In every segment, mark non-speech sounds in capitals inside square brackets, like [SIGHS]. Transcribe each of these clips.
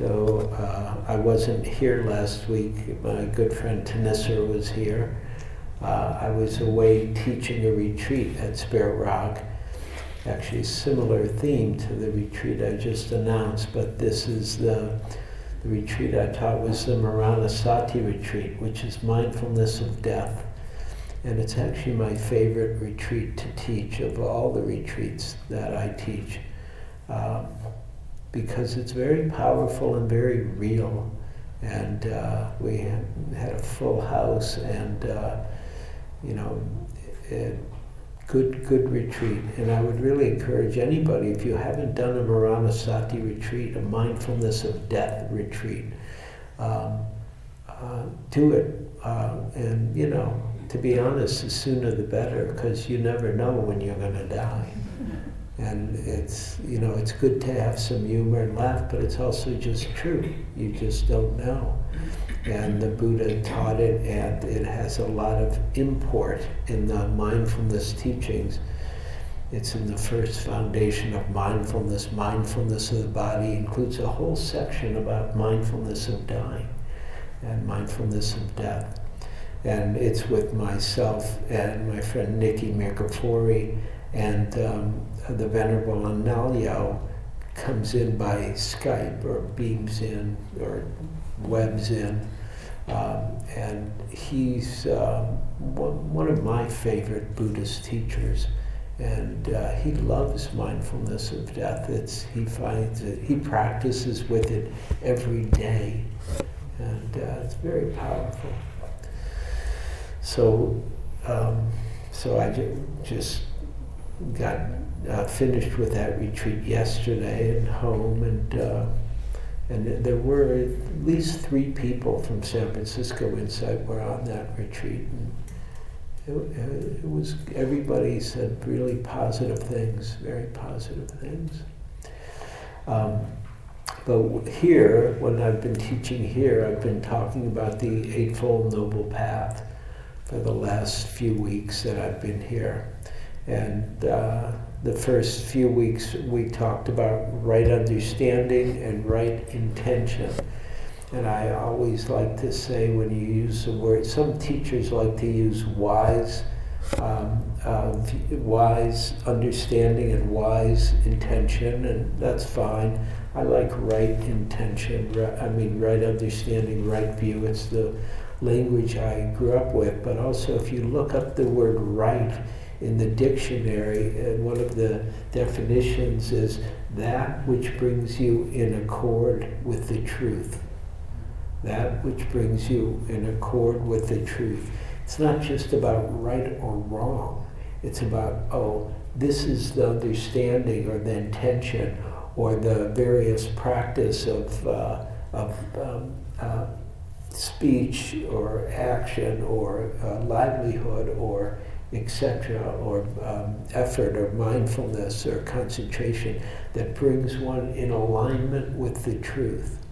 So uh, I wasn't here last week. My good friend Thanissara was here. Uh, I was away teaching a retreat at Spirit Rock. Actually, similar theme to the retreat I just announced, but this is the, the retreat I taught was the Maranasati retreat, which is mindfulness of death. And it's actually my favorite retreat to teach of all the retreats that I teach. Um, because it's very powerful and very real. And uh, we had a full house and, uh, you know, good, good retreat. And I would really encourage anybody, if you haven't done a Maranasati retreat, a mindfulness of death retreat, um, uh, do it. Uh, and, you know, to be honest, the sooner the better, because you never know when you're going to die. And it's, you know, it's good to have some humor and laugh, but it's also just true. You just don't know. And the Buddha taught it, and it has a lot of import in the mindfulness teachings. It's in the first foundation of mindfulness. Mindfulness of the body includes a whole section about mindfulness of dying and mindfulness of death. And it's with myself and my friend Nikki Mirghafori and um, the Venerable Analayo comes in by Skype or beams in or webs in. Um, and he's um, one, of my favorite Buddhist teachers. And uh, he loves mindfulness of death. It's, he finds it, he practices with it every day. And uh, it's very powerful. So, um, so I ju- just got uh, finished with that retreat yesterday and home, and uh, and there were at least three people from San Francisco Insight were on that retreat. And it, it was everybody said really positive things, very positive things. Um, but here, when I've been teaching here, I've been talking about the Eightfold Noble Path for the last few weeks that I've been here. And uh, the first few weeks we talked about right understanding and right intention. And I always like to say when you use the word, some teachers like to use wise, um, uh, wise understanding and wise intention, and that's fine. I like right intention, I mean, right understanding, right view. It's the language I grew up with. But also, if you look up the word right, in the dictionary, and one of the definitions is that which brings you in accord with the truth. That which brings you in accord with the truth. It's not just about right or wrong. It's about, oh, this is the understanding or the intention or the various practice of, uh, of um, uh, speech or action or uh, livelihood or etc., or um, effort or mindfulness or concentration that brings one in alignment with the truth.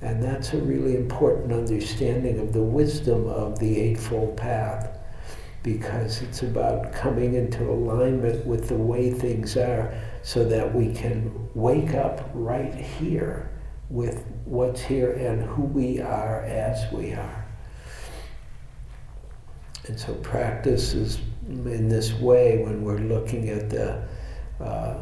And that's a really important understanding of the wisdom of the Eightfold Path because it's about coming into alignment with the way things are so that we can wake up right here with what's here and who we are as we are. And so practice is in this way when we're looking at the uh,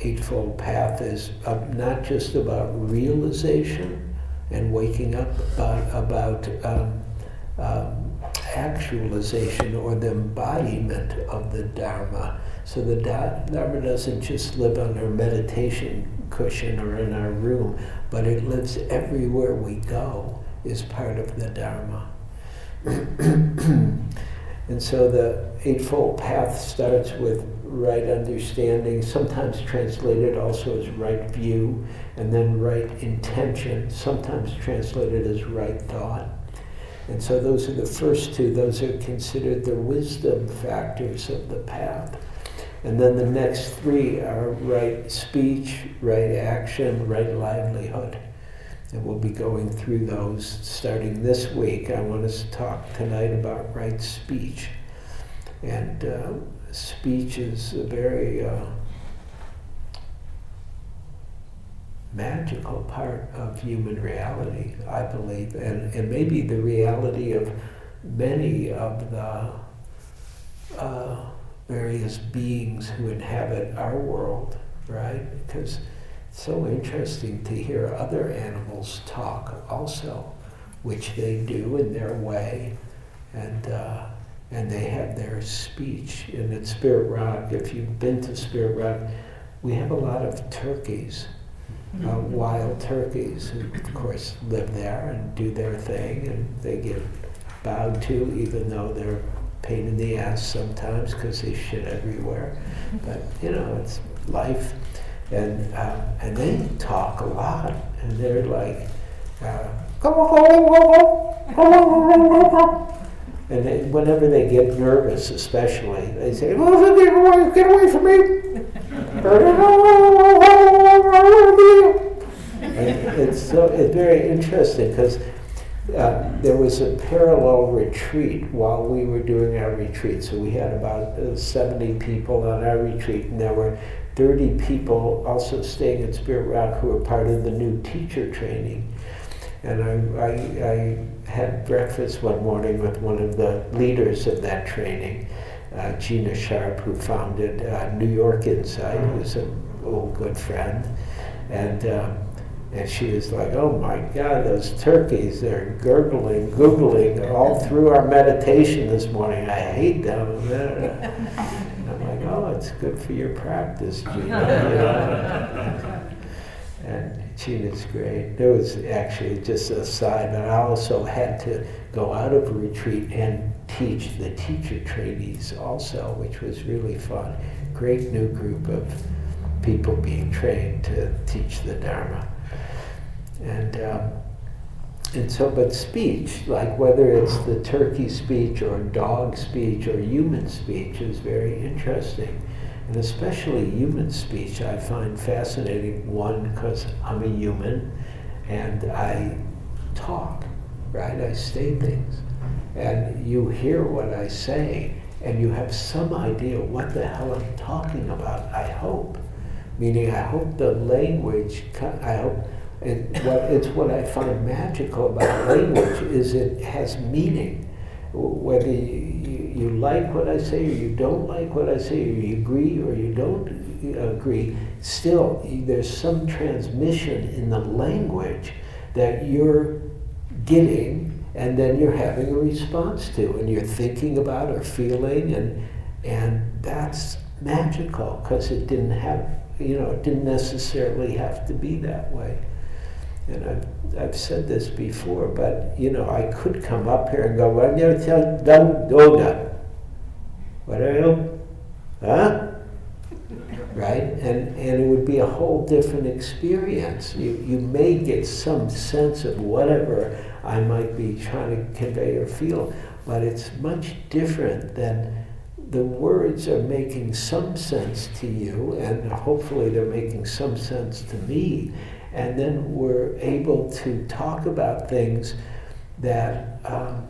Eightfold Path is uh, not just about realization and waking up, but about um, um, actualization or the embodiment of the Dharma. So the Dharma doesn't just live on our meditation cushion or in our room, but it lives everywhere we go, is part of the Dharma. [CLEARS THROAT] and so the Eightfold Path starts with right understanding, sometimes translated also as right view, and then right intention, sometimes translated as right thought. And so those are the first two, those are considered the wisdom factors of the path. And then the next three are right speech, right action, right livelihood. And we'll be going through those starting this week. I want us to talk tonight about right speech. And uh, speech is a very uh, magical part of human reality, I believe, and, and maybe the reality of many of the uh, various beings who inhabit our world, right? Because so interesting to hear other animals talk also, which they do in their way, and uh, and they have their speech. And at Spirit Rock, if you've been to Spirit Rock, we have a lot of turkeys uh, mm-hmm. wild turkeys who, of course, live there and do their thing, and they get bowed to, even though they're pain in the ass sometimes because they shit everywhere. But you know, it's life, and um, and they talk a lot, and they're like. Uh, and they, whenever they get nervous, especially, they say, get away, get away from me. and it's, so, it's very interesting because uh, there was a parallel retreat while we were doing our retreat. So we had about uh, 70 people on our retreat, and there were 30 people also staying at Spirit Rock who were part of the new teacher training. And I, I, I had breakfast one morning with one of the leaders of that training, uh, Gina Sharpe, who founded uh, New York Insight, who's an old good friend. And, um, and she was like, oh my God, those turkeys, they're gurgling, googling all through our meditation this morning. I hate them. [LAUGHS] Oh, it's good for your practice, Gina. [LAUGHS] You know? and Gina's great. There was actually just a side that I also had to go out of retreat and teach the teacher trainees also, which was really fun. Great new group of people being trained to teach the Dharma. And, um, and so, but speech, like whether it's the turkey speech or dog speech or human speech, is very interesting. And especially human speech, I find fascinating. One, because I'm a human and I talk, right? I say things. And you hear what I say, and you have some idea what the hell I'm talking about, I hope. Meaning, I hope the language, I hope, and what, it's what I find magical about language is it has meaning. Whether you, you like what I say or you don't like what I say, or you agree or you don't agree, still there's some transmission in the language that you're getting and then you're having a response to and you're thinking about or feeling and and that's magical because it didn't have you know it didn't necessarily have to be that way and I've, I've said this before, but you know, I could come up here and go, well, you tell don't do that. What are you? Huh? Right? And, and it would be a whole different experience. You, you may get some sense of whatever I might be trying to convey or feel, but it's much different than the words are making some sense to you, and hopefully they're making some sense to me and then we're able to talk about things that um,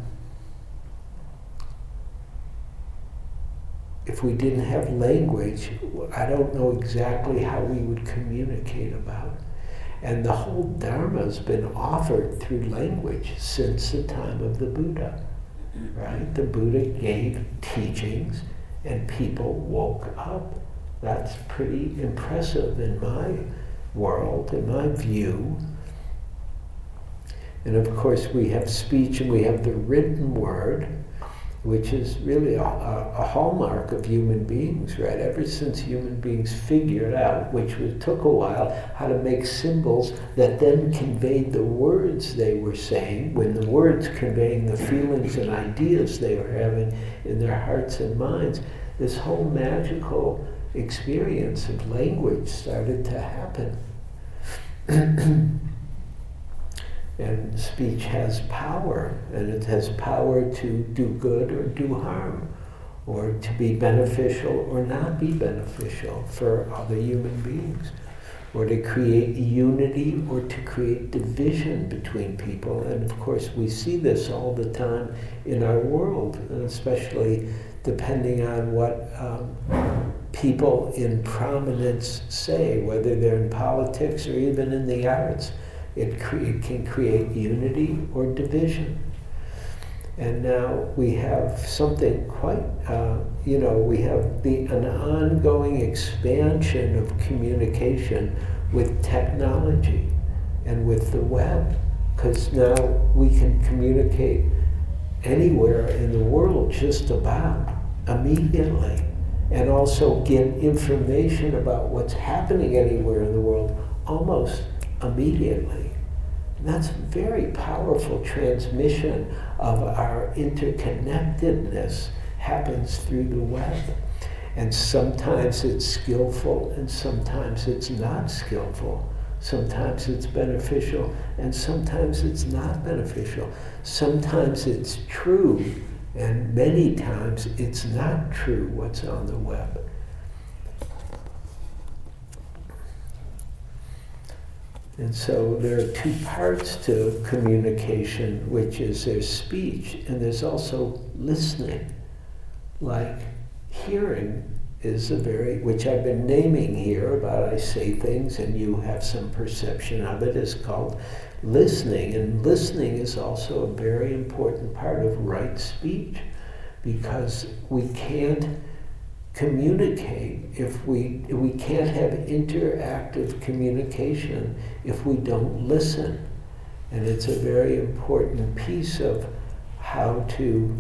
if we didn't have language, I don't know exactly how we would communicate about. And the whole Dharma has been offered through language since the time of the Buddha. Right? The Buddha gave teachings and people woke up. That's pretty impressive in my world, in my view. And of course, we have speech and we have the written word, which is really a, a, hallmark of human beings, right? Ever since human beings figured out, which was, took a while, how to make symbols that then conveyed the words they were saying, when the words conveying the feelings and ideas they were having in their hearts and minds, this whole magical experience of language started to happen. and speech has power, and it has power to do good or do harm, or to be beneficial or not be beneficial for other human beings, or to create unity or to create division between people. And of course, we see this all the time in our world, especially depending on what um, people in prominence say, whether they're in politics or even in the arts. It, cre- it can create unity or division. And now we have something quite, uh, you know, we have the, an ongoing expansion of communication with technology and with the web, because now we can communicate anywhere in the world just about immediately and also get information about what's happening anywhere in the world almost immediately. And that's very powerful transmission of our interconnectedness happens through the web. And sometimes it's skillful and sometimes it's not skillful. Sometimes it's beneficial and sometimes it's not beneficial. Sometimes it's true and many times it's not true what's on the web. And so there are two parts to communication, which is there's speech and there's also listening. Like hearing is a very, which I've been naming here about I say things and you have some perception of it, is called listening. And listening is also a very important part of right speech because we can't communicate if we we can't have interactive communication if we don't listen and it's a very important piece of how to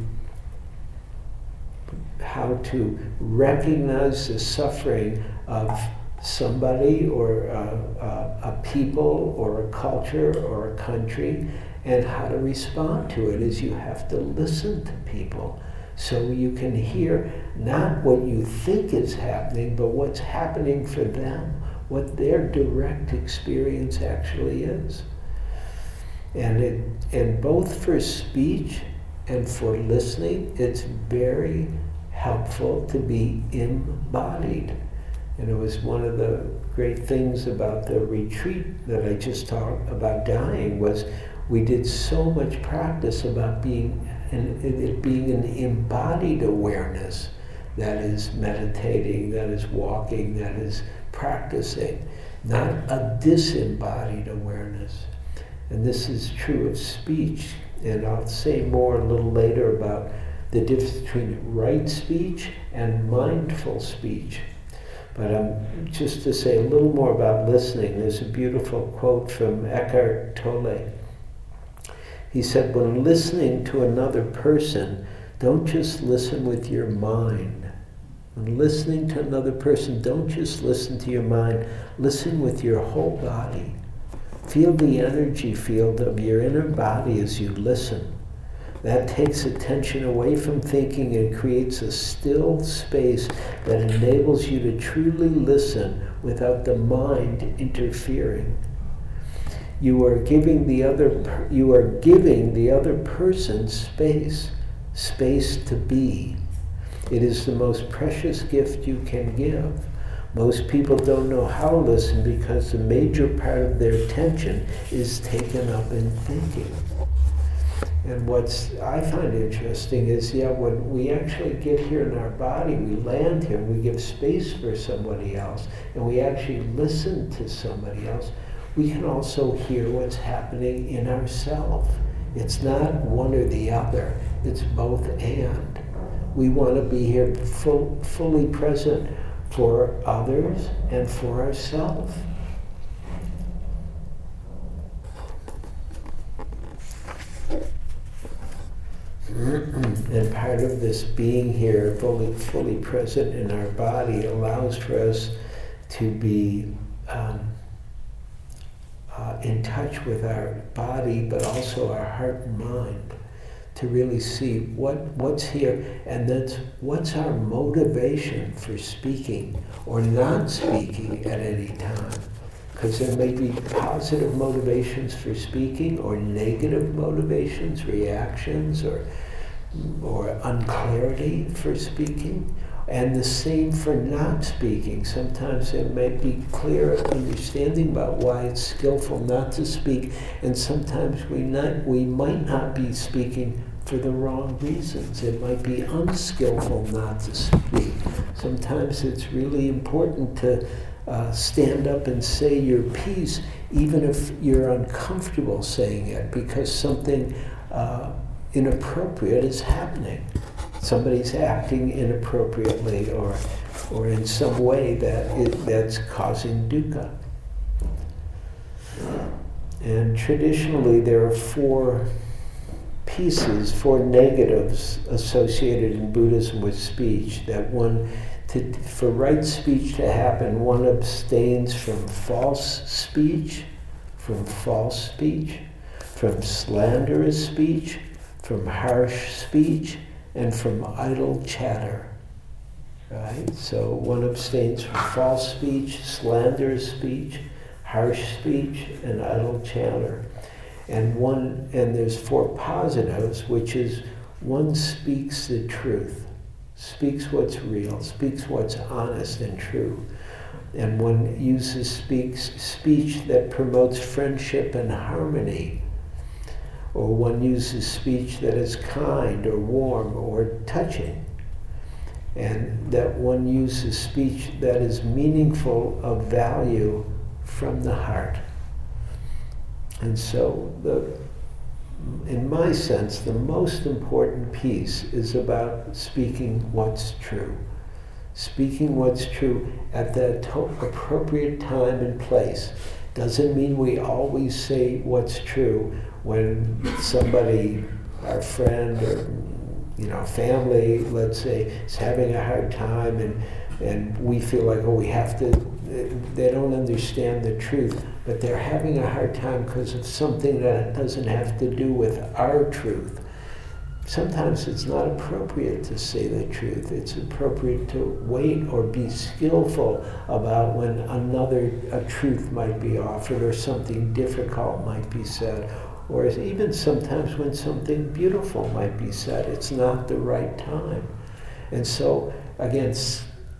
how to recognize the suffering of somebody or a, a, a, people or a culture or a country and how to respond to it is you have to listen to people so you can hear not what you think is happening, but what's happening for them, what their direct experience actually is. And, it, and both for speech and for listening, it's very helpful to be embodied. And it was one of the great things about the retreat that I just talked about dying was we did so much practice about being and it being an embodied awareness that is meditating, that is walking, that is practicing, not a disembodied awareness. And this is true of speech, and I'll say more a little later about the difference between right speech and mindful speech. But um, just to say a little more about listening, there's a beautiful quote from Eckhart Tolle he said, when listening to another person, don't just listen with your mind. When listening to another person, don't just listen to your mind, listen with your whole body. Feel the energy field of your inner body as you listen. That takes attention away from thinking and creates a still space that enables you to truly listen without the mind interfering. You are giving the other you are giving the other person space space to be. It is the most precious gift you can give. Most people don't know how to listen because the major part of their attention is taken up in thinking and what's I find interesting is, yeah, when we actually get here in our body, we land here, we give space for somebody else, and we actually listen to somebody else, we can also hear what's happening in ourselves. It's not one or the other, it's both and. We want to be here full, fully present for others and for ourselves. And part of this being here, fully, fully present in our body, allows for us to be um, uh, in touch with our body, but also our heart and mind, to really see what, what's here and that's what's our motivation for speaking or not speaking at any time. Because there may be positive motivations for speaking or negative motivations, reactions, or, or unclarity for speaking. And the same for not speaking. Sometimes there may be clear understanding about why it's skillful not to speak, and sometimes we not we might not be speaking for the wrong reasons. It might be unskillful not to speak Sometimes it's really important to uh, stand up and say your piece, even if you're uncomfortable saying it, because something uh, inappropriate is happening. Somebody's acting inappropriately or, or in some way that it, that's causing dukkha. And traditionally, there are four pieces, four negatives associated in Buddhism with speech. That one, to, for right speech to happen, one abstains from false speech, from false speech, from slanderous speech, from harsh speech, and from idle chatter. Right? So one abstains from false speech, slanderous speech, harsh speech, and idle chatter. And one and there's four positives, which is one speaks the truth, speaks what's real, speaks what's honest and true. And one uses speaks speech that promotes friendship and harmony. Or one uses speech that is kind or warm or touching and that one uses speech that is meaningful of value from the heart. And so, the, in my sense, the most important piece is about speaking what's true. Speaking what's true at the to- appropriate time and place doesn't mean we always say what's true when somebody, our friend or you know, family, let's say, is having a hard time and, and we feel like, oh, we have to, they don't understand the truth, but they're having a hard time because of something that doesn't have to do with our truth. Sometimes it's not appropriate to say the truth. It's appropriate to wait or be skillful about when another a truth might be offered or something difficult might be said or even sometimes when something beautiful might be said, it's not the right time. And so, again,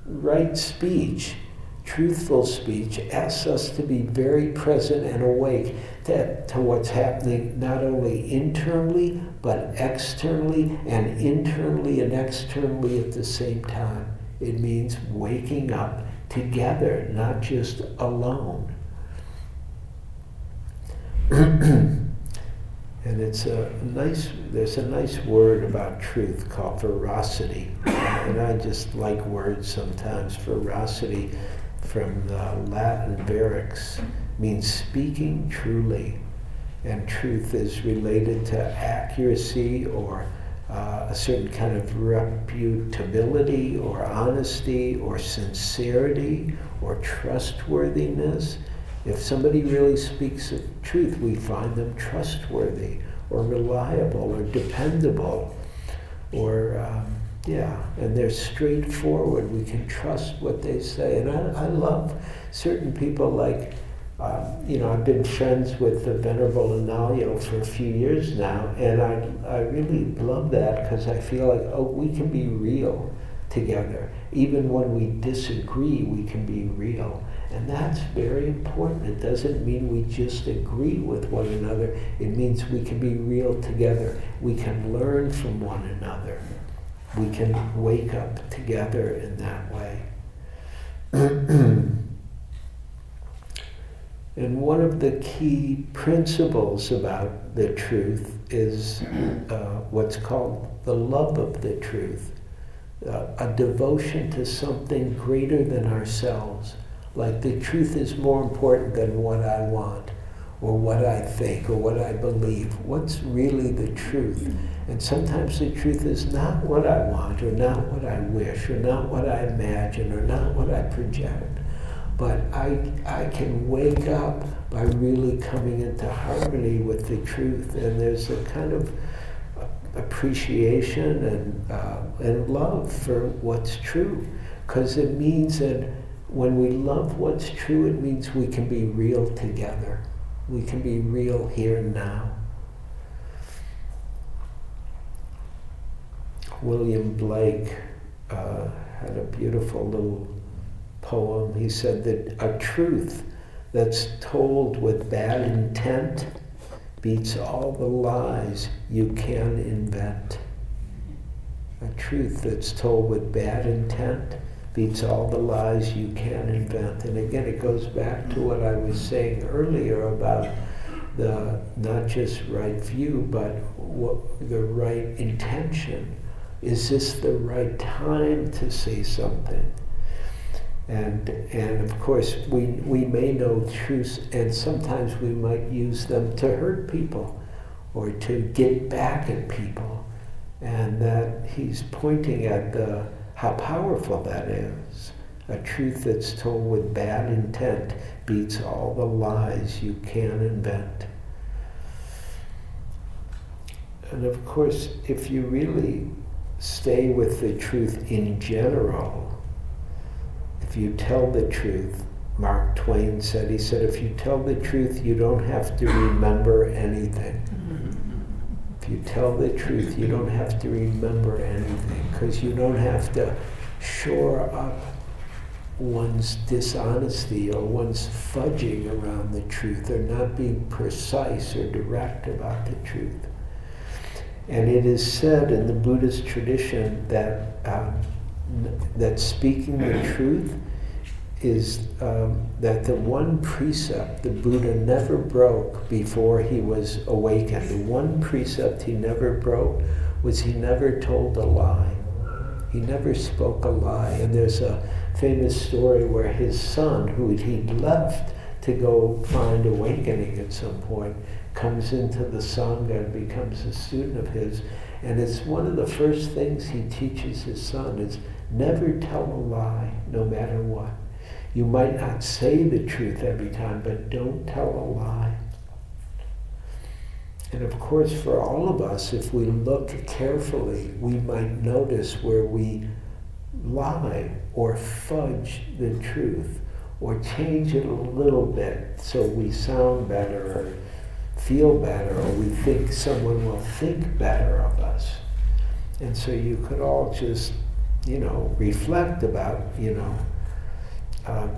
right speech, truthful speech, asks us to be very present and awake to, to what's happening not only internally, but externally, and internally and externally at the same time. It means waking up together, not just alone. [CLEARS THROAT] And it's a nice, there's a nice word about truth called veracity. And I just like words sometimes. Veracity from the Latin verax means speaking truly. And truth is related to accuracy or uh, a certain kind of reputability or honesty or sincerity or trustworthiness. If somebody really speaks the truth, we find them trustworthy or reliable or dependable or, um, yeah, and they're straightforward. We can trust what they say. And I, I love certain people like, um, you know, I've been friends with the Venerable Analayo for a few years now, and I, I really love that because I feel like, oh, we can be real together. Even when we disagree, we can be real. And that's very important. It doesn't mean we just agree with one another. It means we can be real together. We can learn from one another. We can wake up together in that way. [CLEARS THROAT] and one of the key principles about the truth is uh, what's called the love of the truth, uh, a devotion to something greater than ourselves like the truth is more important than what I want or what I think or what I believe. What's really the truth? And sometimes the truth is not what I want or not what I wish or not what I imagine or not what I project. But I, I can wake up by really coming into harmony with the truth. And there's a kind of appreciation and, uh, and love for what's true. Because it means that when we love what's true, it means we can be real together. We can be real here and now. William Blake uh, had a beautiful little poem. He said that a truth that's told with bad intent beats all the lies you can invent. A truth that's told with bad intent beats all the lies you can invent. And again, it goes back to what I was saying earlier about the not just right view, but what, the right intention. Is this the right time to say something? And, and of course, we, we may know truths, and sometimes we might use them to hurt people or to get back at people. And that he's pointing at the, how powerful that is. A truth that's told with bad intent beats all the lies you can invent. And of course, if you really stay with the truth in general, if you tell the truth, Mark Twain said, he said, if you tell the truth, you don't have to remember anything. If you tell the truth, you don't have to remember anything because you don't have to shore up one's dishonesty or one's fudging around the truth or not being precise or direct about the truth. And it is said in the Buddhist tradition that, um, that speaking the truth is um, that the one precept the Buddha never broke before he was awakened, the one precept he never broke was he never told a lie. He never spoke a lie. And there's a famous story where his son, who he'd left to go find awakening at some point, comes into the Sangha and becomes a student of his. And it's one of the first things he teaches his son is never tell a lie, no matter what. You might not say the truth every time, but don't tell a lie. And of course, for all of us, if we look carefully, we might notice where we lie or fudge the truth or change it a little bit so we sound better or feel better or we think someone will think better of us. And so you could all just, you know, reflect about, you know, um,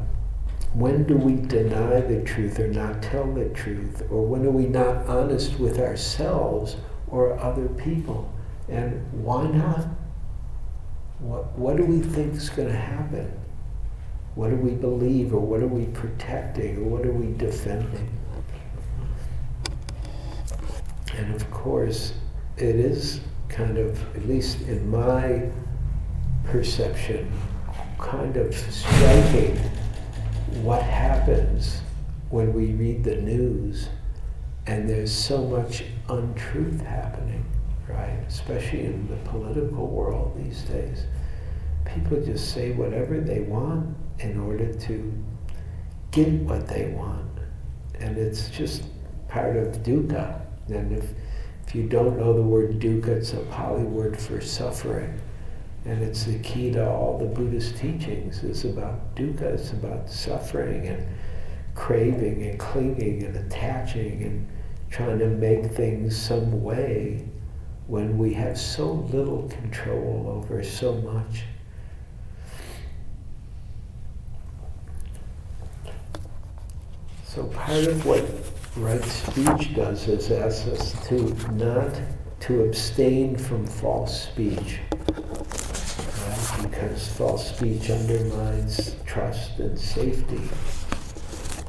when do we deny the truth or not tell the truth? Or when are we not honest with ourselves or other people? And why not? What, what do we think is going to happen? What do we believe or what are we protecting or what are we defending? And of course, it is kind of, at least in my perception, kind of striking what happens when we read the news and there's so much untruth happening, right? Especially in the political world these days. People just say whatever they want in order to get what they want. And it's just part of dukkha. And if, if you don't know the word dukkha, it's a Pali word for suffering. And it's the key to all the Buddhist teachings It's about dukkha, it's about suffering and craving and clinging and attaching and trying to make things some way when we have so little control over so much. So part of what right speech does is ask us to not to abstain from false speech because false speech undermines trust and safety.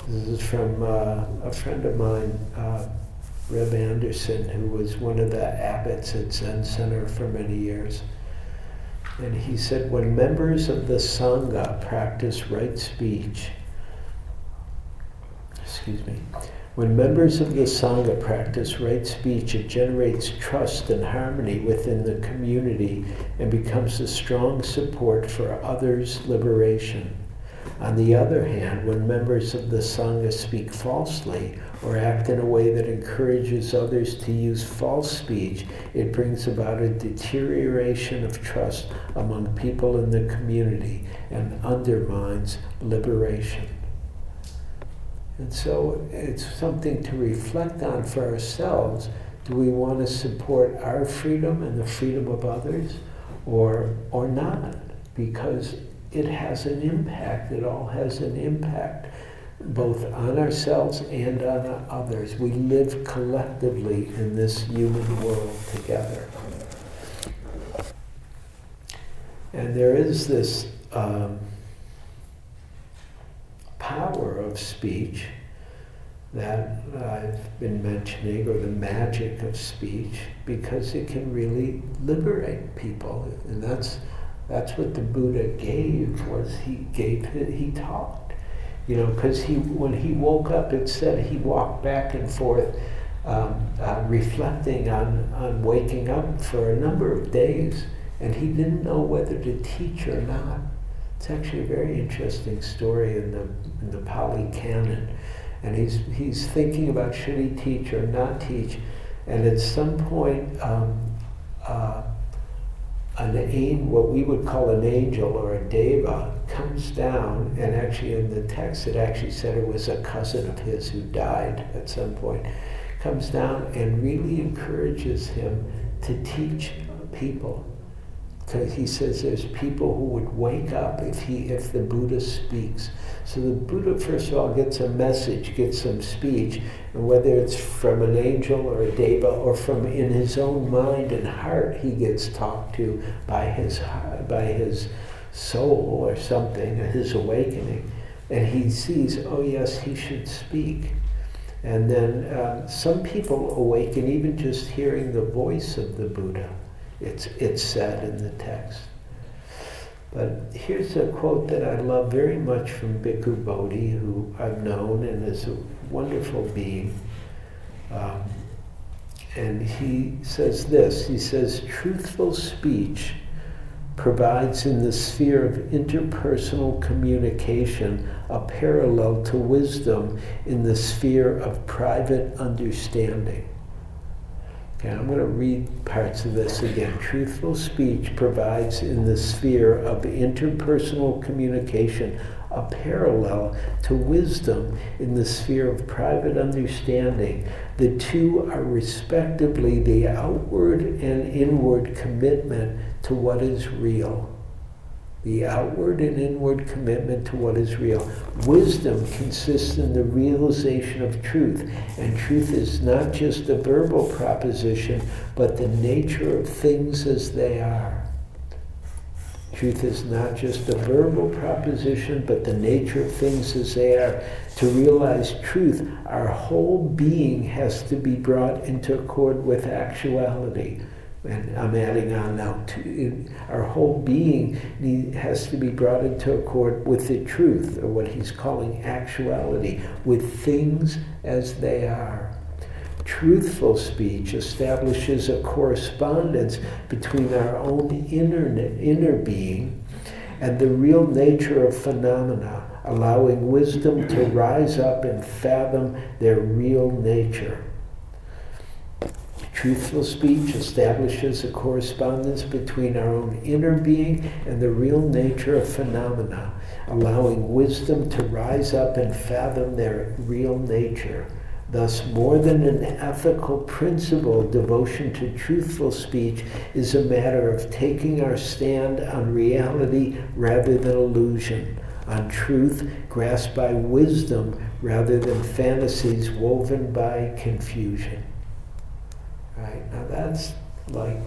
This is from uh, a friend of mine, uh, Reb Anderson, who was one of the abbots at Zen Center for many years. And he said, when members of the Sangha practice right speech, excuse me, when members of the Sangha practice right speech, it generates trust and harmony within the community and becomes a strong support for others' liberation. On the other hand, when members of the Sangha speak falsely or act in a way that encourages others to use false speech, it brings about a deterioration of trust among people in the community and undermines liberation. And so it's something to reflect on for ourselves. Do we want to support our freedom and the freedom of others or, or not? Because it has an impact. It all has an impact both on ourselves and on others. We live collectively in this human world together. And there is this um, power of speech that I've been mentioning, or the magic of speech, because it can really liberate people, and that's that's what the Buddha gave. Was he gave he talked, you know, because he when he woke up, it said he walked back and forth. Um, uh, reflecting on, on waking up for a number of days, and he didn't know whether to teach or not. It's actually a very interesting story in the, in the Pali Canon and he's, he's thinking about should he teach or not teach. And at some point, um, uh, an what we would call an angel or a deva, comes down, and actually in the text it actually said it was a cousin of his who died at some point, comes down and really encourages him to teach people because he says there's people who would wake up if he if the Buddha speaks. So the Buddha first of all gets a message, gets some speech, and whether it's from an angel or a deva or from in his own mind and heart, he gets talked to by his by his soul or something, his awakening, and he sees, oh yes, he should speak. And then um, some people awaken even just hearing the voice of the Buddha. It's, it's said in the text. But here's a quote that I love very much from Bhikkhu Bodhi, who I've known and is a wonderful being. Um, and he says this he says, truthful speech provides in the sphere of interpersonal communication a parallel to wisdom in the sphere of private understanding. Okay, I'm going to read parts of this again. Truthful speech provides in the sphere of interpersonal communication a parallel to wisdom in the sphere of private understanding. The two are respectively the outward and inward commitment to what is real the outward and inward commitment to what is real. Wisdom consists in the realization of truth, and truth is not just a verbal proposition, but the nature of things as they are. Truth is not just a verbal proposition, but the nature of things as they are. To realize truth, our whole being has to be brought into accord with actuality and I'm adding on now to our whole being has to be brought into accord with the truth, or what he's calling actuality, with things as they are. Truthful speech establishes a correspondence between our own inner, inner being and the real nature of phenomena, allowing wisdom to rise up and fathom their real nature. Truthful speech establishes a correspondence between our own inner being and the real nature of phenomena, allowing wisdom to rise up and fathom their real nature. Thus, more than an ethical principle, devotion to truthful speech is a matter of taking our stand on reality rather than illusion, on truth grasped by wisdom rather than fantasies woven by confusion. Right? Now that's like,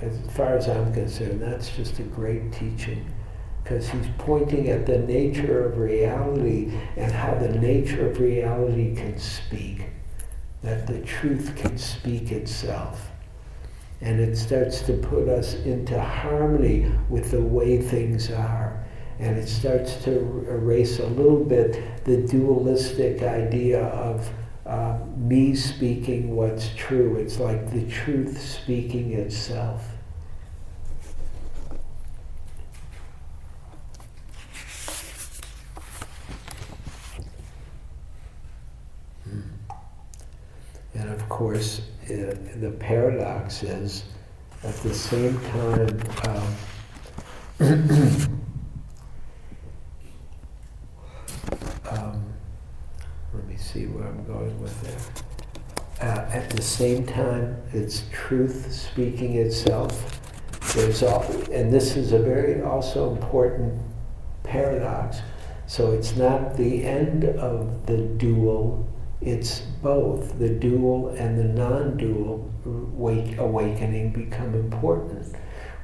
as far as I'm concerned, that's just a great teaching because he's pointing at the nature of reality and how the nature of reality can speak, that the truth can speak itself. And it starts to put us into harmony with the way things are. And it starts to erase a little bit the dualistic idea of uh, me speaking what's true. It's like the truth speaking itself. Hmm. And of course, uh, the paradox is at the same time, um, [CLEARS THROAT] see where I'm going with it. Uh, at the same time, it's truth speaking itself. There's all, and this is a very also important paradox. So it's not the end of the dual, it's both. The dual and the non dual awakening become important,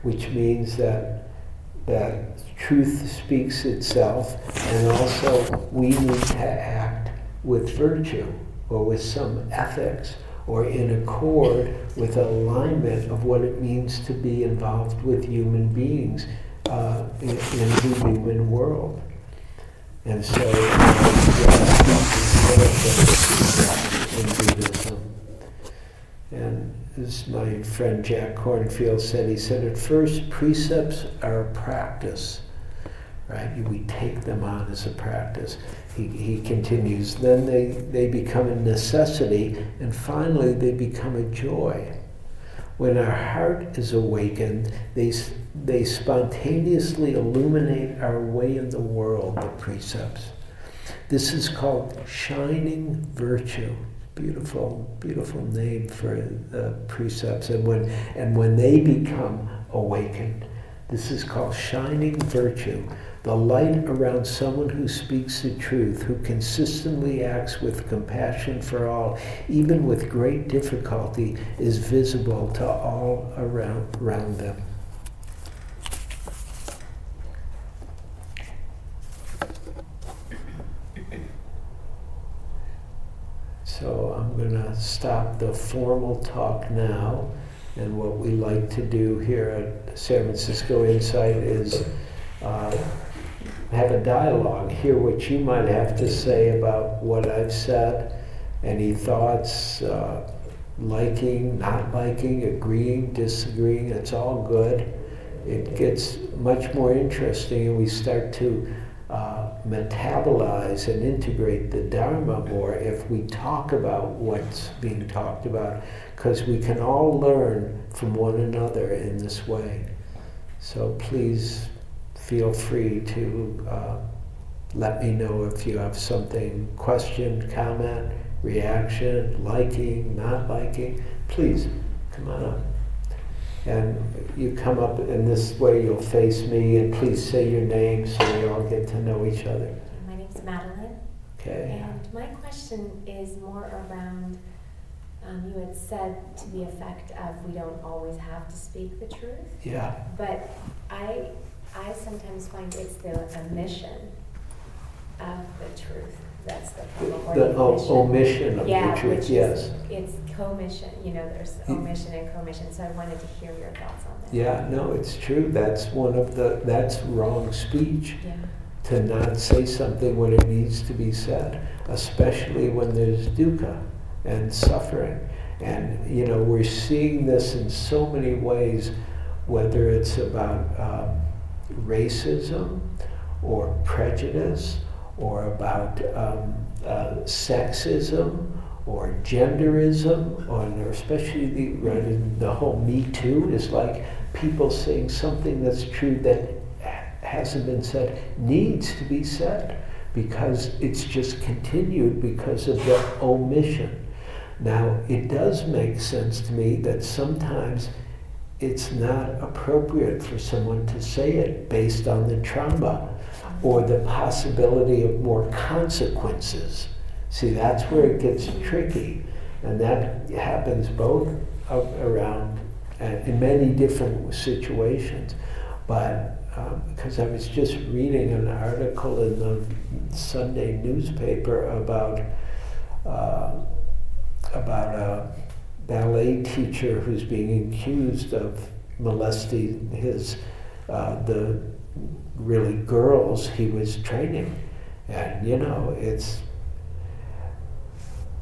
which means that that truth speaks itself, and also we need to act with virtue or with some ethics or in accord with alignment of what it means to be involved with human beings uh, in, in, the human world. And so, uh. And as my friend Jack Kornfield said, he said, at first, precepts are practice, right? We take them on as a practice. He, he continues, then they, they become a necessity, and finally, they become a joy. When our heart is awakened, they, they spontaneously illuminate our way in the world, the precepts. This is called shining virtue beautiful, beautiful name for the precepts. And when, and when they become awakened, this is called shining virtue, the light around someone who speaks the truth, who consistently acts with compassion for all, even with great difficulty, is visible to all around, around them. So I'm going to stop the formal talk now. And what we like to do here at San Francisco Insight is uh, have a dialogue, hear what you might have to say about what I've said, any thoughts, uh, liking, not liking, agreeing, disagreeing, it's all good. It gets much more interesting, and we start to uh, metabolize and integrate the Dharma more if we talk about what's being talked about, because we can all learn from one another in this way. So please feel free to uh, let me know if you have something, question, comment, reaction, liking, not liking. Please come on up. And you come up in this way, you'll face me, and please say your name so we all get to know each other. My name's Madeline. Okay. And my question is more around um, you had said to the effect of we don't always have to speak the truth. Yeah. But I, I sometimes find it's the omission of the truth that's the problem. The o- omission of Yeah, the truth, which yes. is, it's commission, you know, there's Y- omission and commission, so I wanted to hear your thoughts on that. Yeah, no, it's true. That's one of the, that's wrong speech. Yeah, to not say something when it needs to be said, especially when there's dukkha and suffering. And, you know, we're seeing this in so many ways, whether it's about um, racism or prejudice or about um, uh, sexism or genderism, or especially the, right, the whole Me Too is like people saying something that's true that hasn't been said needs to be said because it's just continued because of the omission. Now, it does make sense to me that sometimes it's not appropriate for someone to say it based on the trauma or the possibility of more consequences. See, that's where it gets tricky. And that happens both around in many different situations. But because um, I was just reading an article in the Sunday newspaper about uh, about a ballet teacher who's being accused of molesting his uh, the really girls he was training, and you know it's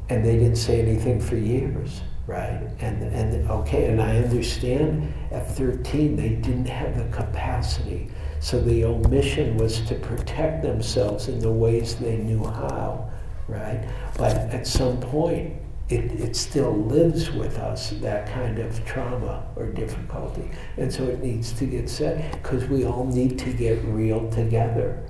and they didn't say anything for years right? And, and okay, and I understand at 13 they didn't have the capacity. So the omission was to protect themselves in the ways they knew how, right? But at some point, it, it still lives with us, that kind of trauma or difficulty. And so it needs to get said because we all need to get real together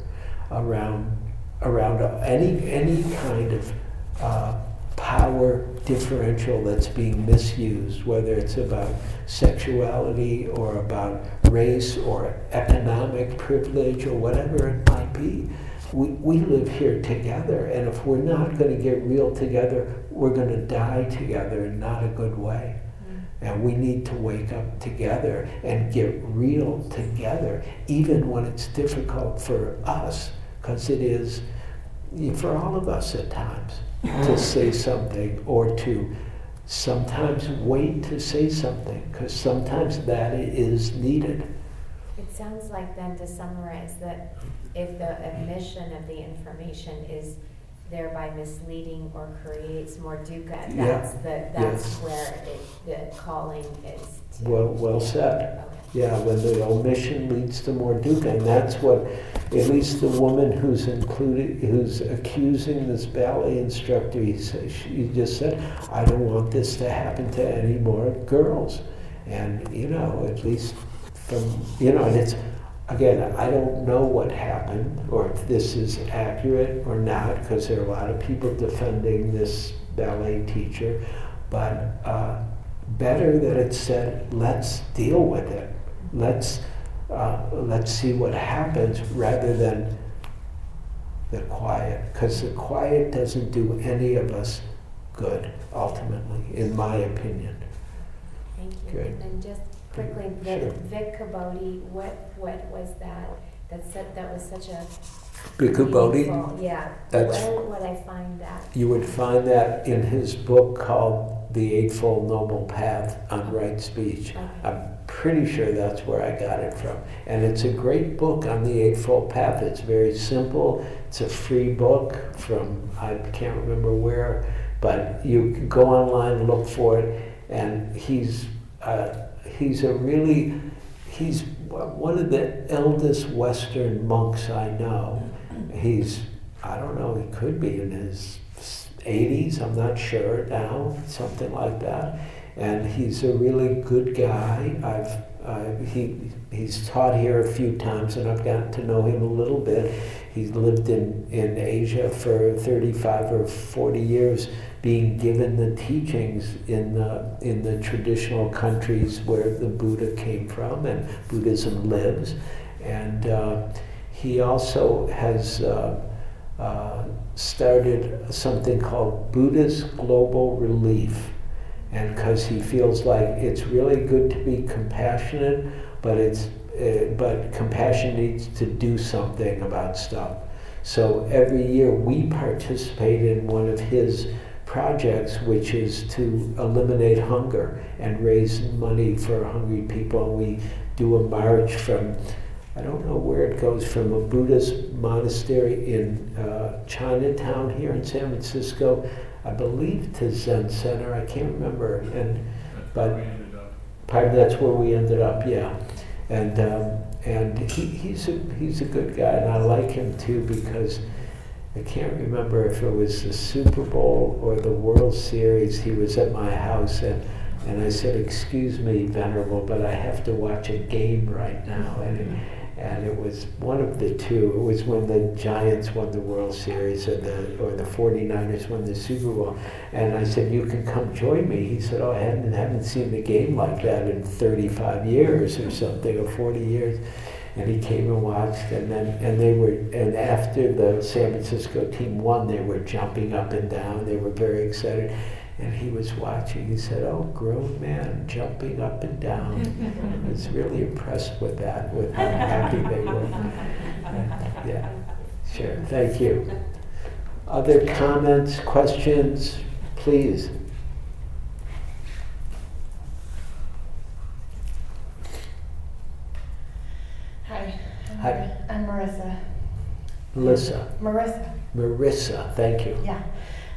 around, around any, any kind of uh, power differential that's being misused, whether it's about sexuality or about race or economic privilege or whatever it might be. We, we live here together, and if we're not going to get real together, we're going to die together in not a good way. Mm. And we need to wake up together and get real together, even when it's difficult for us, because it is for all of us at times to mm. say something or to sometimes wait to say something, because sometimes that is needed. It sounds like then to summarize that if the omission of the information is thereby misleading or creates more dukkha, Yeah. that's the, that's Yes. where it, the calling is to. Well, well said. Okay. Yeah, when the omission leads to more dukkha, and that's what, at least the woman who's included, who's accusing this ballet instructor, he says, she just said, I don't want this to happen to any more girls. And, you know, at least from, you know, and it's, again, I don't know what happened, or if this is accurate or not, because there are a lot of people defending this ballet teacher, but uh, better that it said, let's deal with it. Let's, uh, let's see what happens rather than the quiet, because the quiet doesn't do any of us good, ultimately, in my opinion. Thank you. Good. Quickly, Sure. Bhikkhu Bodhi, what, what was that? That said, that was such a. Bodhi, meaningful- Yeah. That's- Where would I find that? you would find that in his book called The Eightfold Noble Path on Right Speech. I'm pretty sure that's where I got it from. And it's a great book on the Eightfold Path. It's very simple. It's a free book from, I can't remember where, but you can go online, look for it. And he's, uh, he's a really, he's one of the eldest Western monks I know. He's, I don't know, he could be in his 80s, I'm not sure now, something like that and he's a really good guy. I've uh, he he's taught here a few times, and I've gotten to know him a little bit. He's lived in, in Asia for 35 or 40 years, being given the teachings in the in the traditional countries where the Buddha came from and Buddhism lives, and uh, he also has. Uh, uh, started something called Buddhist Global Relief and because he feels like it's really good to be compassionate, but it's uh, but compassion needs to do something about stuff. So every year we participate in one of his projects, which is to eliminate hunger and raise money for hungry people. We do a march from I don't know where it goes from a Buddhist monastery in uh, Chinatown here in San Francisco I believe to Zen Center. I can't remember, and but pardon, that's where we ended up. Yeah, and um, and he, he's a he's a good guy, and I like him too because I can't remember if it was the Super Bowl or the World Series. He was at my house, and and I said, "Excuse me, Venerable, but I have to watch a game right now." And and it was one of the two. It was when the Giants won the World Series or the or the 49ers won the Super Bowl. And I said, "You can come join me." He said, "Oh, I hadn't haven't seen a game like that in 35 years or something or 40 years." And he came and watched, and then and they were and after the San Francisco team won, they were jumping up and down. They were very excited. And he was watching. He said, "Oh, grown man jumping up and down." I was really impressed with that, with how happy they were. [LAUGHS] Yeah, sure. Thank you. Other comments, questions, please? Hi. I'm Hi. Mar- I'm Marissa. Melissa, Marissa. Marissa, thank you. Yeah.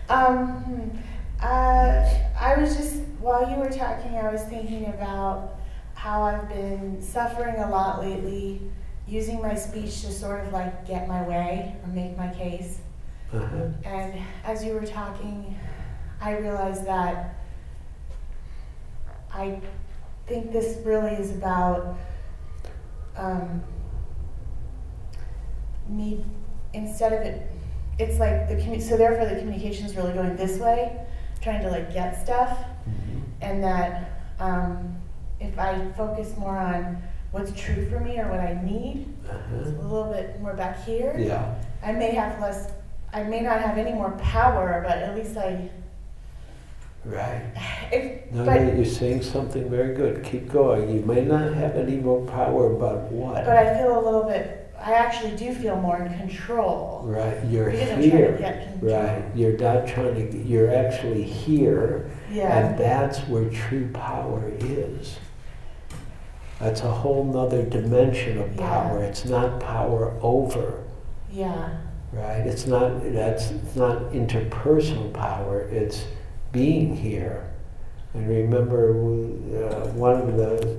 Um, hmm. uh, I was just while you were talking, I was thinking about how I've been suffering a lot lately, using my speech to sort of like get my way or make my case. Uh-huh. And as you were talking, I realized that I think this really is about um, me instead of it. It's like the commu- so therefore the communication is really going this way, trying to like get stuff, Mhm. and that um, if I focus more on what's true for me or what I need, it's a Uh-huh. little bit more back here. Yeah, I may have less, I may not have any more power, but at least I Right. [SIGHS] If, No, but no, you're saying something very good. Keep going. You may not have any more power about what. but I feel a little bit. I actually do feel more in control. Right, you're Because trying to here. Right, you're not trying to, you're actually here, Yeah. and that's where true power is. That's a whole nother dimension of Yeah. power. It's not power over, Yeah. right? It's not, that's, it's not interpersonal power, it's being here. And remember, uh, one of the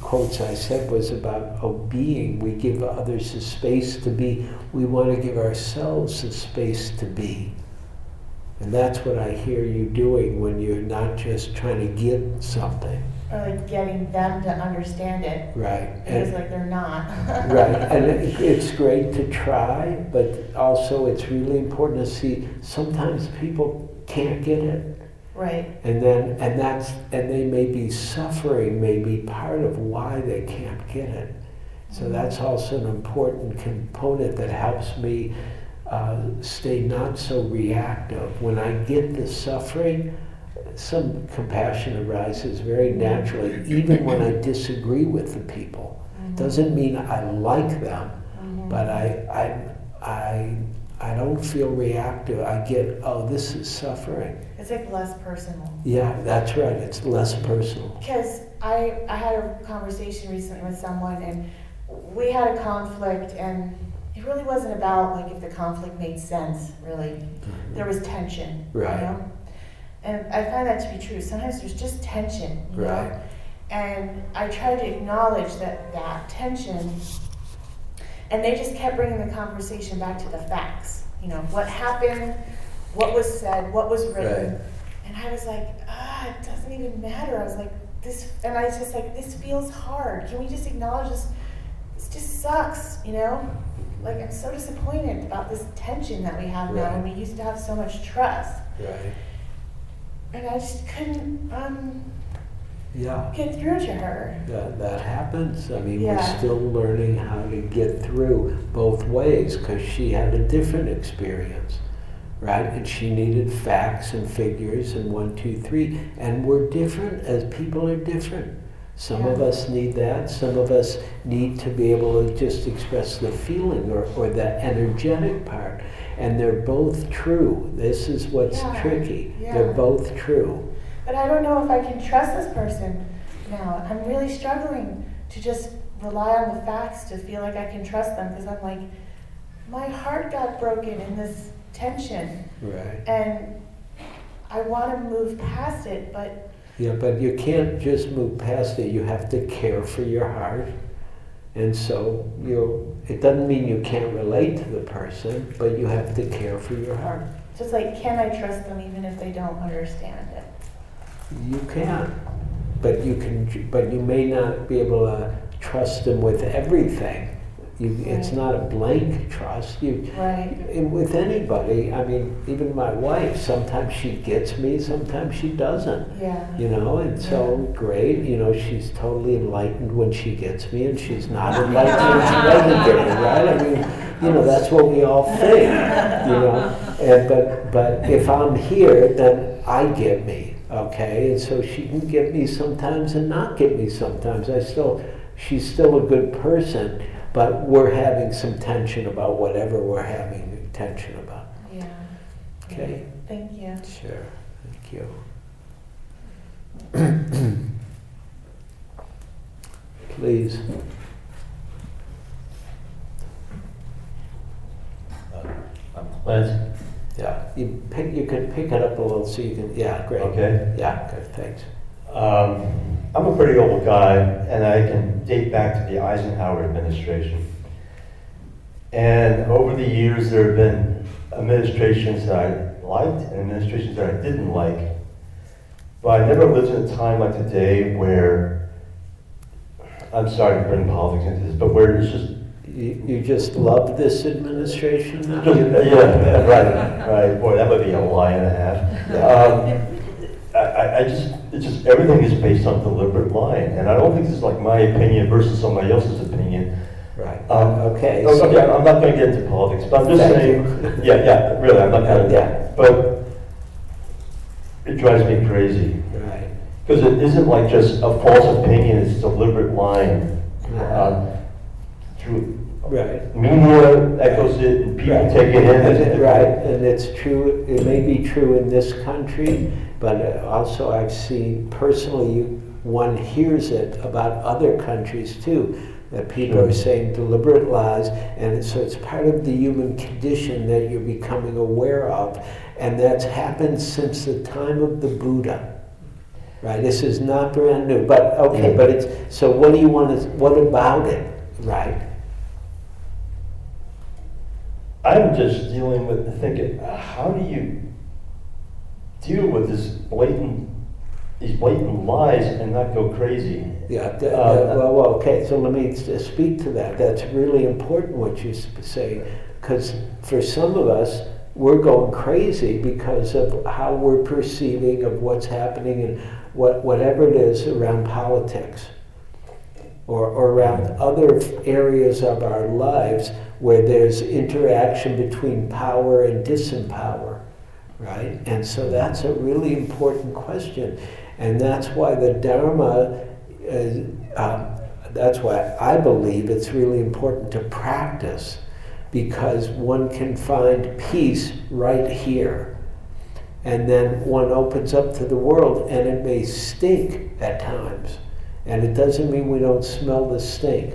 quotes I said was about oh, being. We give others a space to be. We want to give ourselves a space to be. And that's what I hear you doing when you're not just trying to get something. Or like getting them to understand it. Right. And, like they're not. [LAUGHS] right. And [LAUGHS] it, it's great to try, but also it's really important to see sometimes people can't get it. Right. And then, and that's, and they may be suffering, may be part of why they can't get it. So that's also an important component that helps me uh, stay not so reactive. When I get the suffering, some compassion arises very naturally, even when I disagree with the people. Doesn't mean I like them, Mhm. but I, I, I, I don't feel reactive. I get, oh, this is suffering. It's like less personal. Yeah, that's right. It's less personal. Because I, I had a conversation recently with someone and we had a conflict and it really wasn't about like if the conflict made sense, really. Mm-hmm. There was tension, Right. you know? And I find that to be true. Sometimes there's just tension, you know? Right. And I try to acknowledge that that tension, and they just kept bringing the conversation back to the facts. You know, what happened, what was said, what was written. Right. And I was like, ah, it doesn't even matter. I was like, this, and I was just like, this feels hard. Can we just acknowledge this? This just sucks, you know? Like, I'm so disappointed about this tension that we have now, Right. and we used to have so much trust. Right. And I just couldn't um, Yeah. get through to her. That, that happens. I mean, we're still learning how to get through both ways because she had a different experience, right? And she needed facts and figures and one, two, three. And we're different as people are different. Some of us need that. Some of us need to be able to just express the feeling or, or the energetic part. And they're both true. This is what's Yeah. tricky. Yeah. They're both true. But I don't know if I can trust this person now. I'm really struggling to just rely on the facts to feel like I can trust them because I'm like, my heart got broken in this tension Right. and I want to move past it, but Yeah, but you can't just move past it. You have to care for your heart. And so you it doesn't mean you can't relate to the person, but you have to care for your heart. just like, can I trust them even if they don't understand? You can. But you can but you may not be able to trust them with everything. You, it's not a blank trust. You Right. with anybody, I mean, even my wife, sometimes she gets me, sometimes she doesn't. Yeah. You know, and so great, you know, she's totally enlightened when she gets me, and she's not [LAUGHS] enlightened when she doesn't get me, right? I mean, you know, that's what we all think, you know. [LAUGHS] And but but if I'm here, then I get me, okay? And so she can get me sometimes and not get me sometimes. I still, she's still a good person, but we're having some tension about whatever we're having tension about. Yeah. Okay. Thank you. Sure. Thank you. [COUGHS] Please. Uh, I'm Lance, Yeah. You pick. You can pick it up a little so you can. Yeah. Great. okay. Yeah. Good. Thanks. Um, I'm a pretty old guy, and I can date back to the Eisenhower administration. And over the years, there have been administrations that I liked and administrations that I didn't like. But I never lived in a time like today where, I'm sorry to bring politics into this, but where it's just You, you just love this administration now. [LAUGHS] Yeah, right, right. Boy, that would be a lie and a half. Um, I, I, just, it's just everything is based on deliberate lying, and I don't think this is like my opinion versus somebody else's opinion. Right. Um, okay. So- okay, I'm not going to get into politics, but I'm just saying. [LAUGHS] Yeah, yeah, really, I'm not going to. Yeah. But it drives me crazy. Right. Because it isn't like just a false opinion, it's deliberate lying. Uh, Through Right. media echoes it and people Right. take it in. Right, and it's true, it may be true in this country, but also I've seen personally, you- one hears it about other countries too, that people are saying deliberate lies, and so it's part of the human condition that you're becoming aware of, and that's happened since the time of the Buddha. Right, this is not brand new, but, okay, but it's, so what do you want to, what about it, right? I'm just dealing with the thinking, uh, how do you deal with this blatant, these blatant lies and not go crazy? Yeah, Uh, well, well, okay, so let me speak to that. That's really important what you say, because for some of us, we're going crazy because of how we're perceiving of what's happening and what, whatever it is around politics or, or around other areas of our lives where there's interaction between power and disempower, right? And so that's a really important question. And that's why the Dharma, uh, um, that's why I believe it's really important to practice because one can find peace right here. And then one opens up to the world and it may stink at times. And it doesn't mean we don't smell the stink.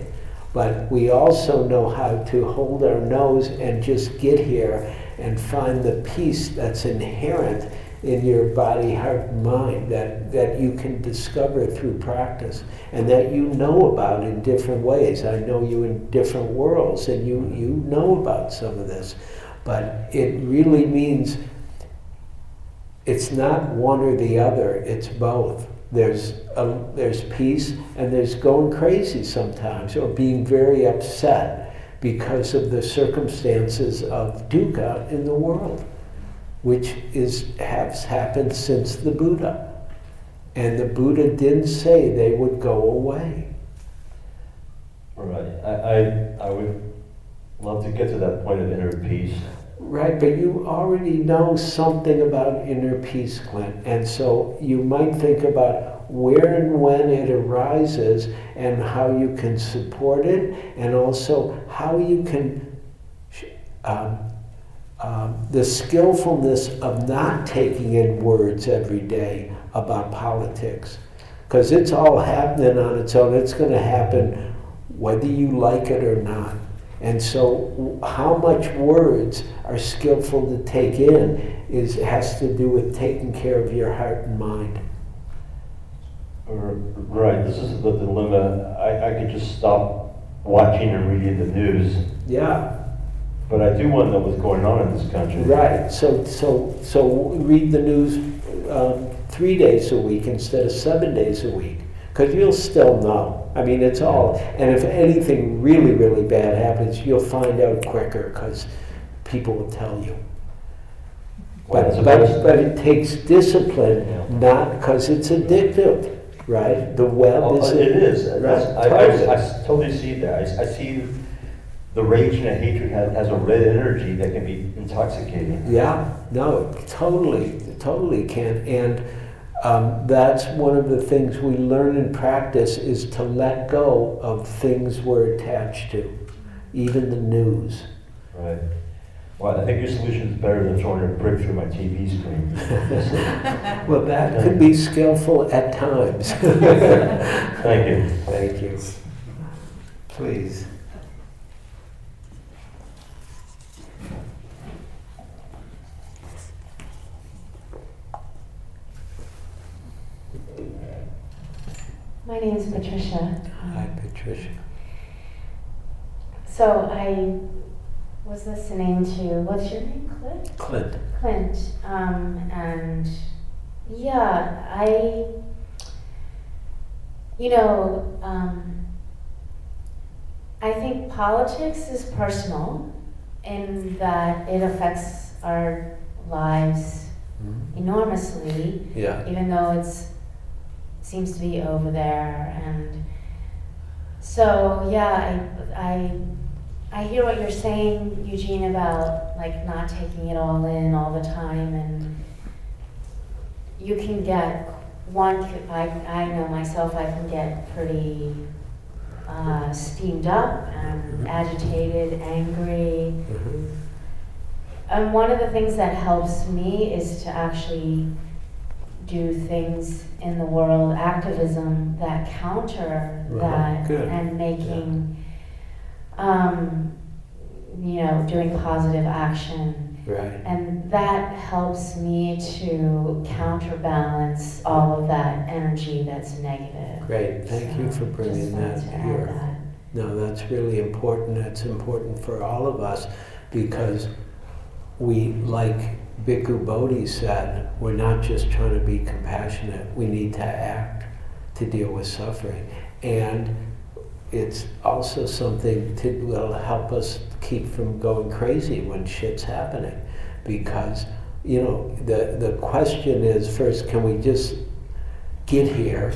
But we also know how to hold our nose and just get here and find the peace that's inherent in your body, heart, mind that, that you can discover through practice and that you know about in different ways. I know you in different worlds and you, you know about some of this. But it really means it's not one or the other, it's both. There's, a, there's peace and there's going crazy sometimes or being very upset because of the circumstances of dukkha in the world, which is, has happened since the Buddha. And the Buddha didn't say they would go away. Right, I, I, I would love to get to that point of inner peace. Right, but you already know something about inner peace, Clint. And so you might think about where and when it arises and how you can support it, and also how you can, um, um, the skillfulness of not taking in words every day about politics. Because it's all happening on its own. It's going to happen whether you like it or not. And so, how much words are skillful to take in is has to do with taking care of your heart and mind. Right, this is the dilemma. I, I could just stop watching and reading the news, Yeah, but I do want to know what's going on in this country. right. So, so, so read the news um, three days a week instead of seven days a week, because you'll still know. I mean, it's all. And if anything really, really bad happens, you'll find out quicker because people will tell you. But, but, but it takes discipline, Yeah. not because it's addictive, right? The web Oh, is. Uh, it is. That's- I, I, Totally. Totally see that. I see the rage and the hatred has, has a red energy that can be intoxicating. Yeah, no, totally, totally can. And um, that's one of the things we learn in practice is to let go of things we're attached to, even the news. Right. Well, I think your solution is better than throwing a brick through my TV screen. [LAUGHS] Well, that could be skillful at times. [LAUGHS] Thank you. Thank you. Please. My name is Patricia. Hi, Patricia. So I was listening to, what's your name, Clint? Clint. Clint. Um, and yeah, I, you know, um, I think politics is personal in that it affects our lives enormously. Yeah. even though it's seems to be over there and so yeah I, I I hear what you're saying Eugene about like not taking it all in all the time and you can get one. I, I know myself. I can get pretty uh, steamed up and agitated, angry. Mhm. And one of the things that helps me is to actually do things in the world, activism that counter Right, that, good. and making, um, you know, doing positive action. Right. And that helps me to counterbalance all of that energy that's negative. Great. Thank you for bringing that here. that. No, that's really important. That's important for all of us because we, like Bhikkhu Bodhi said, we're not just trying to be compassionate. We need to act to deal with suffering. And it's also something to will help us keep from going crazy when shit's happening. Because, you know, the, the question is first, can we just get here?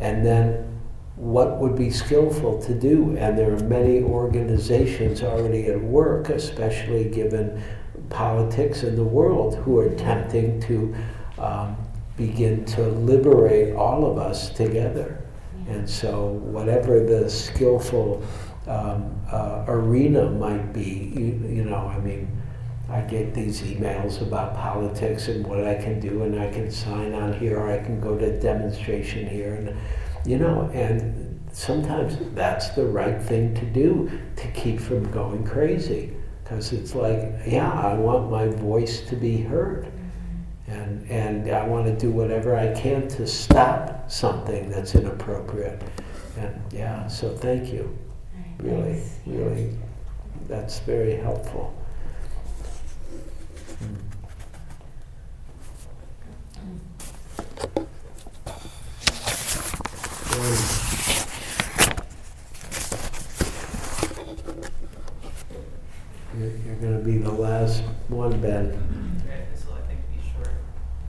And then what would be skillful to do? And there are many organizations already at work, especially given politics in the world, who are attempting to um, begin to liberate all of us together. And so, whatever the skillful um, uh, arena might be, you, you know, I mean, I get these emails about politics and what I can do, and I can sign on here, or I can go to a demonstration here, and you know, and sometimes that's the right thing to do to keep from going crazy, because it's like, yeah, I want my voice to be heard, and and I want to do whatever I can to stop something that's inappropriate, and yeah, so thank you, really, really, that's very helpful. You're, you're gonna be the last one, Ben. Okay, this will, I think, be short.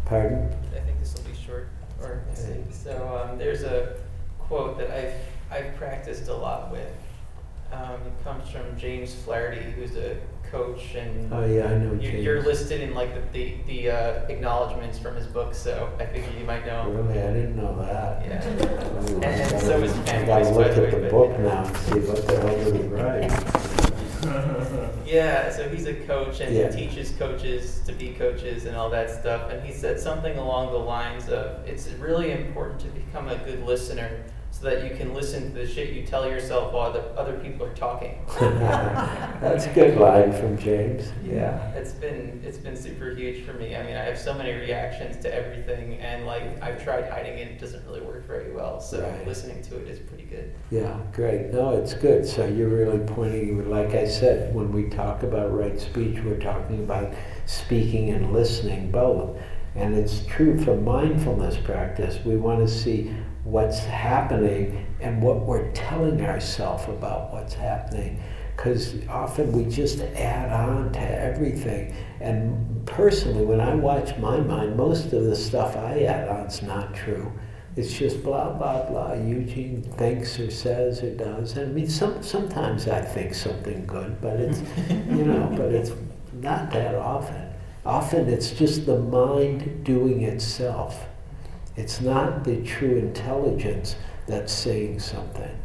Pardon? I think this will be short, or, so, um, there's a quote that I've, I've practiced a lot with. Um, it comes from James Flaherty, who's a coach and Oh, yeah, I know you- James. you're listed in like the, the, the, uh, acknowledgements from his book, so I figured you might know. him. Really, I didn't know that. Yeah. Ooh, I And- gotta- so is I gotta by look the at way, the but- book now and see what the hell did he write. [LAUGHS] Yeah, so he's a coach and Yeah. he teaches coaches to be coaches and all that stuff. And he said something along the lines of it's really important to become a good listener so that you can listen to the shit you tell yourself while the other people are talking. [LAUGHS] That's a good line from James, yeah. It's been it's been super huge for me. I mean, I have so many reactions to everything and like I've tried hiding it, it doesn't really work very well. So Right. listening to it is pretty good. Yeah, great. No, it's good. So you're really pointing, like I said, when we talk about right speech, we're talking about speaking and listening both. And it's true for mindfulness practice. We want to see what's happening and what we're telling ourselves about what's happening. Because often we just add on to everything. And personally, when I watch my mind, most of the stuff I add on is not true. It's just blah blah blah. Eugene thinks or says or does. And I mean, some sometimes I think something good, but it's [LAUGHS] you know, but it's not that often. Often it's just the mind doing itself. It's not the true intelligence that's saying something.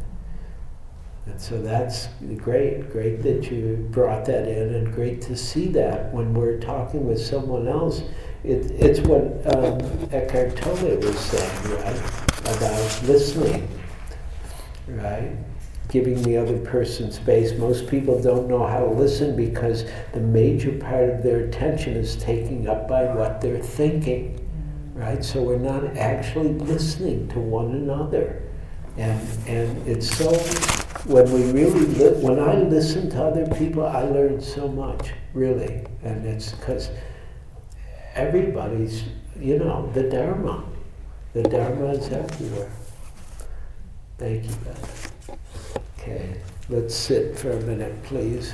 And so that's great, great that you brought that in, and great to see that when we're talking with someone else. It, it's what um, Eckhart Tolle was saying, right? About listening, right? Giving the other person space. Most people don't know how to listen because the major part of their attention is taken up by what they're thinking, right? So we're not actually listening to one another. And, and it's so, when we really, li- when I listen to other people, I learn so much, really. And it's because everybody's, you know, the Dharma. The Dharma is everywhere. Thank you, Beth. Okay, let's sit for a minute, please.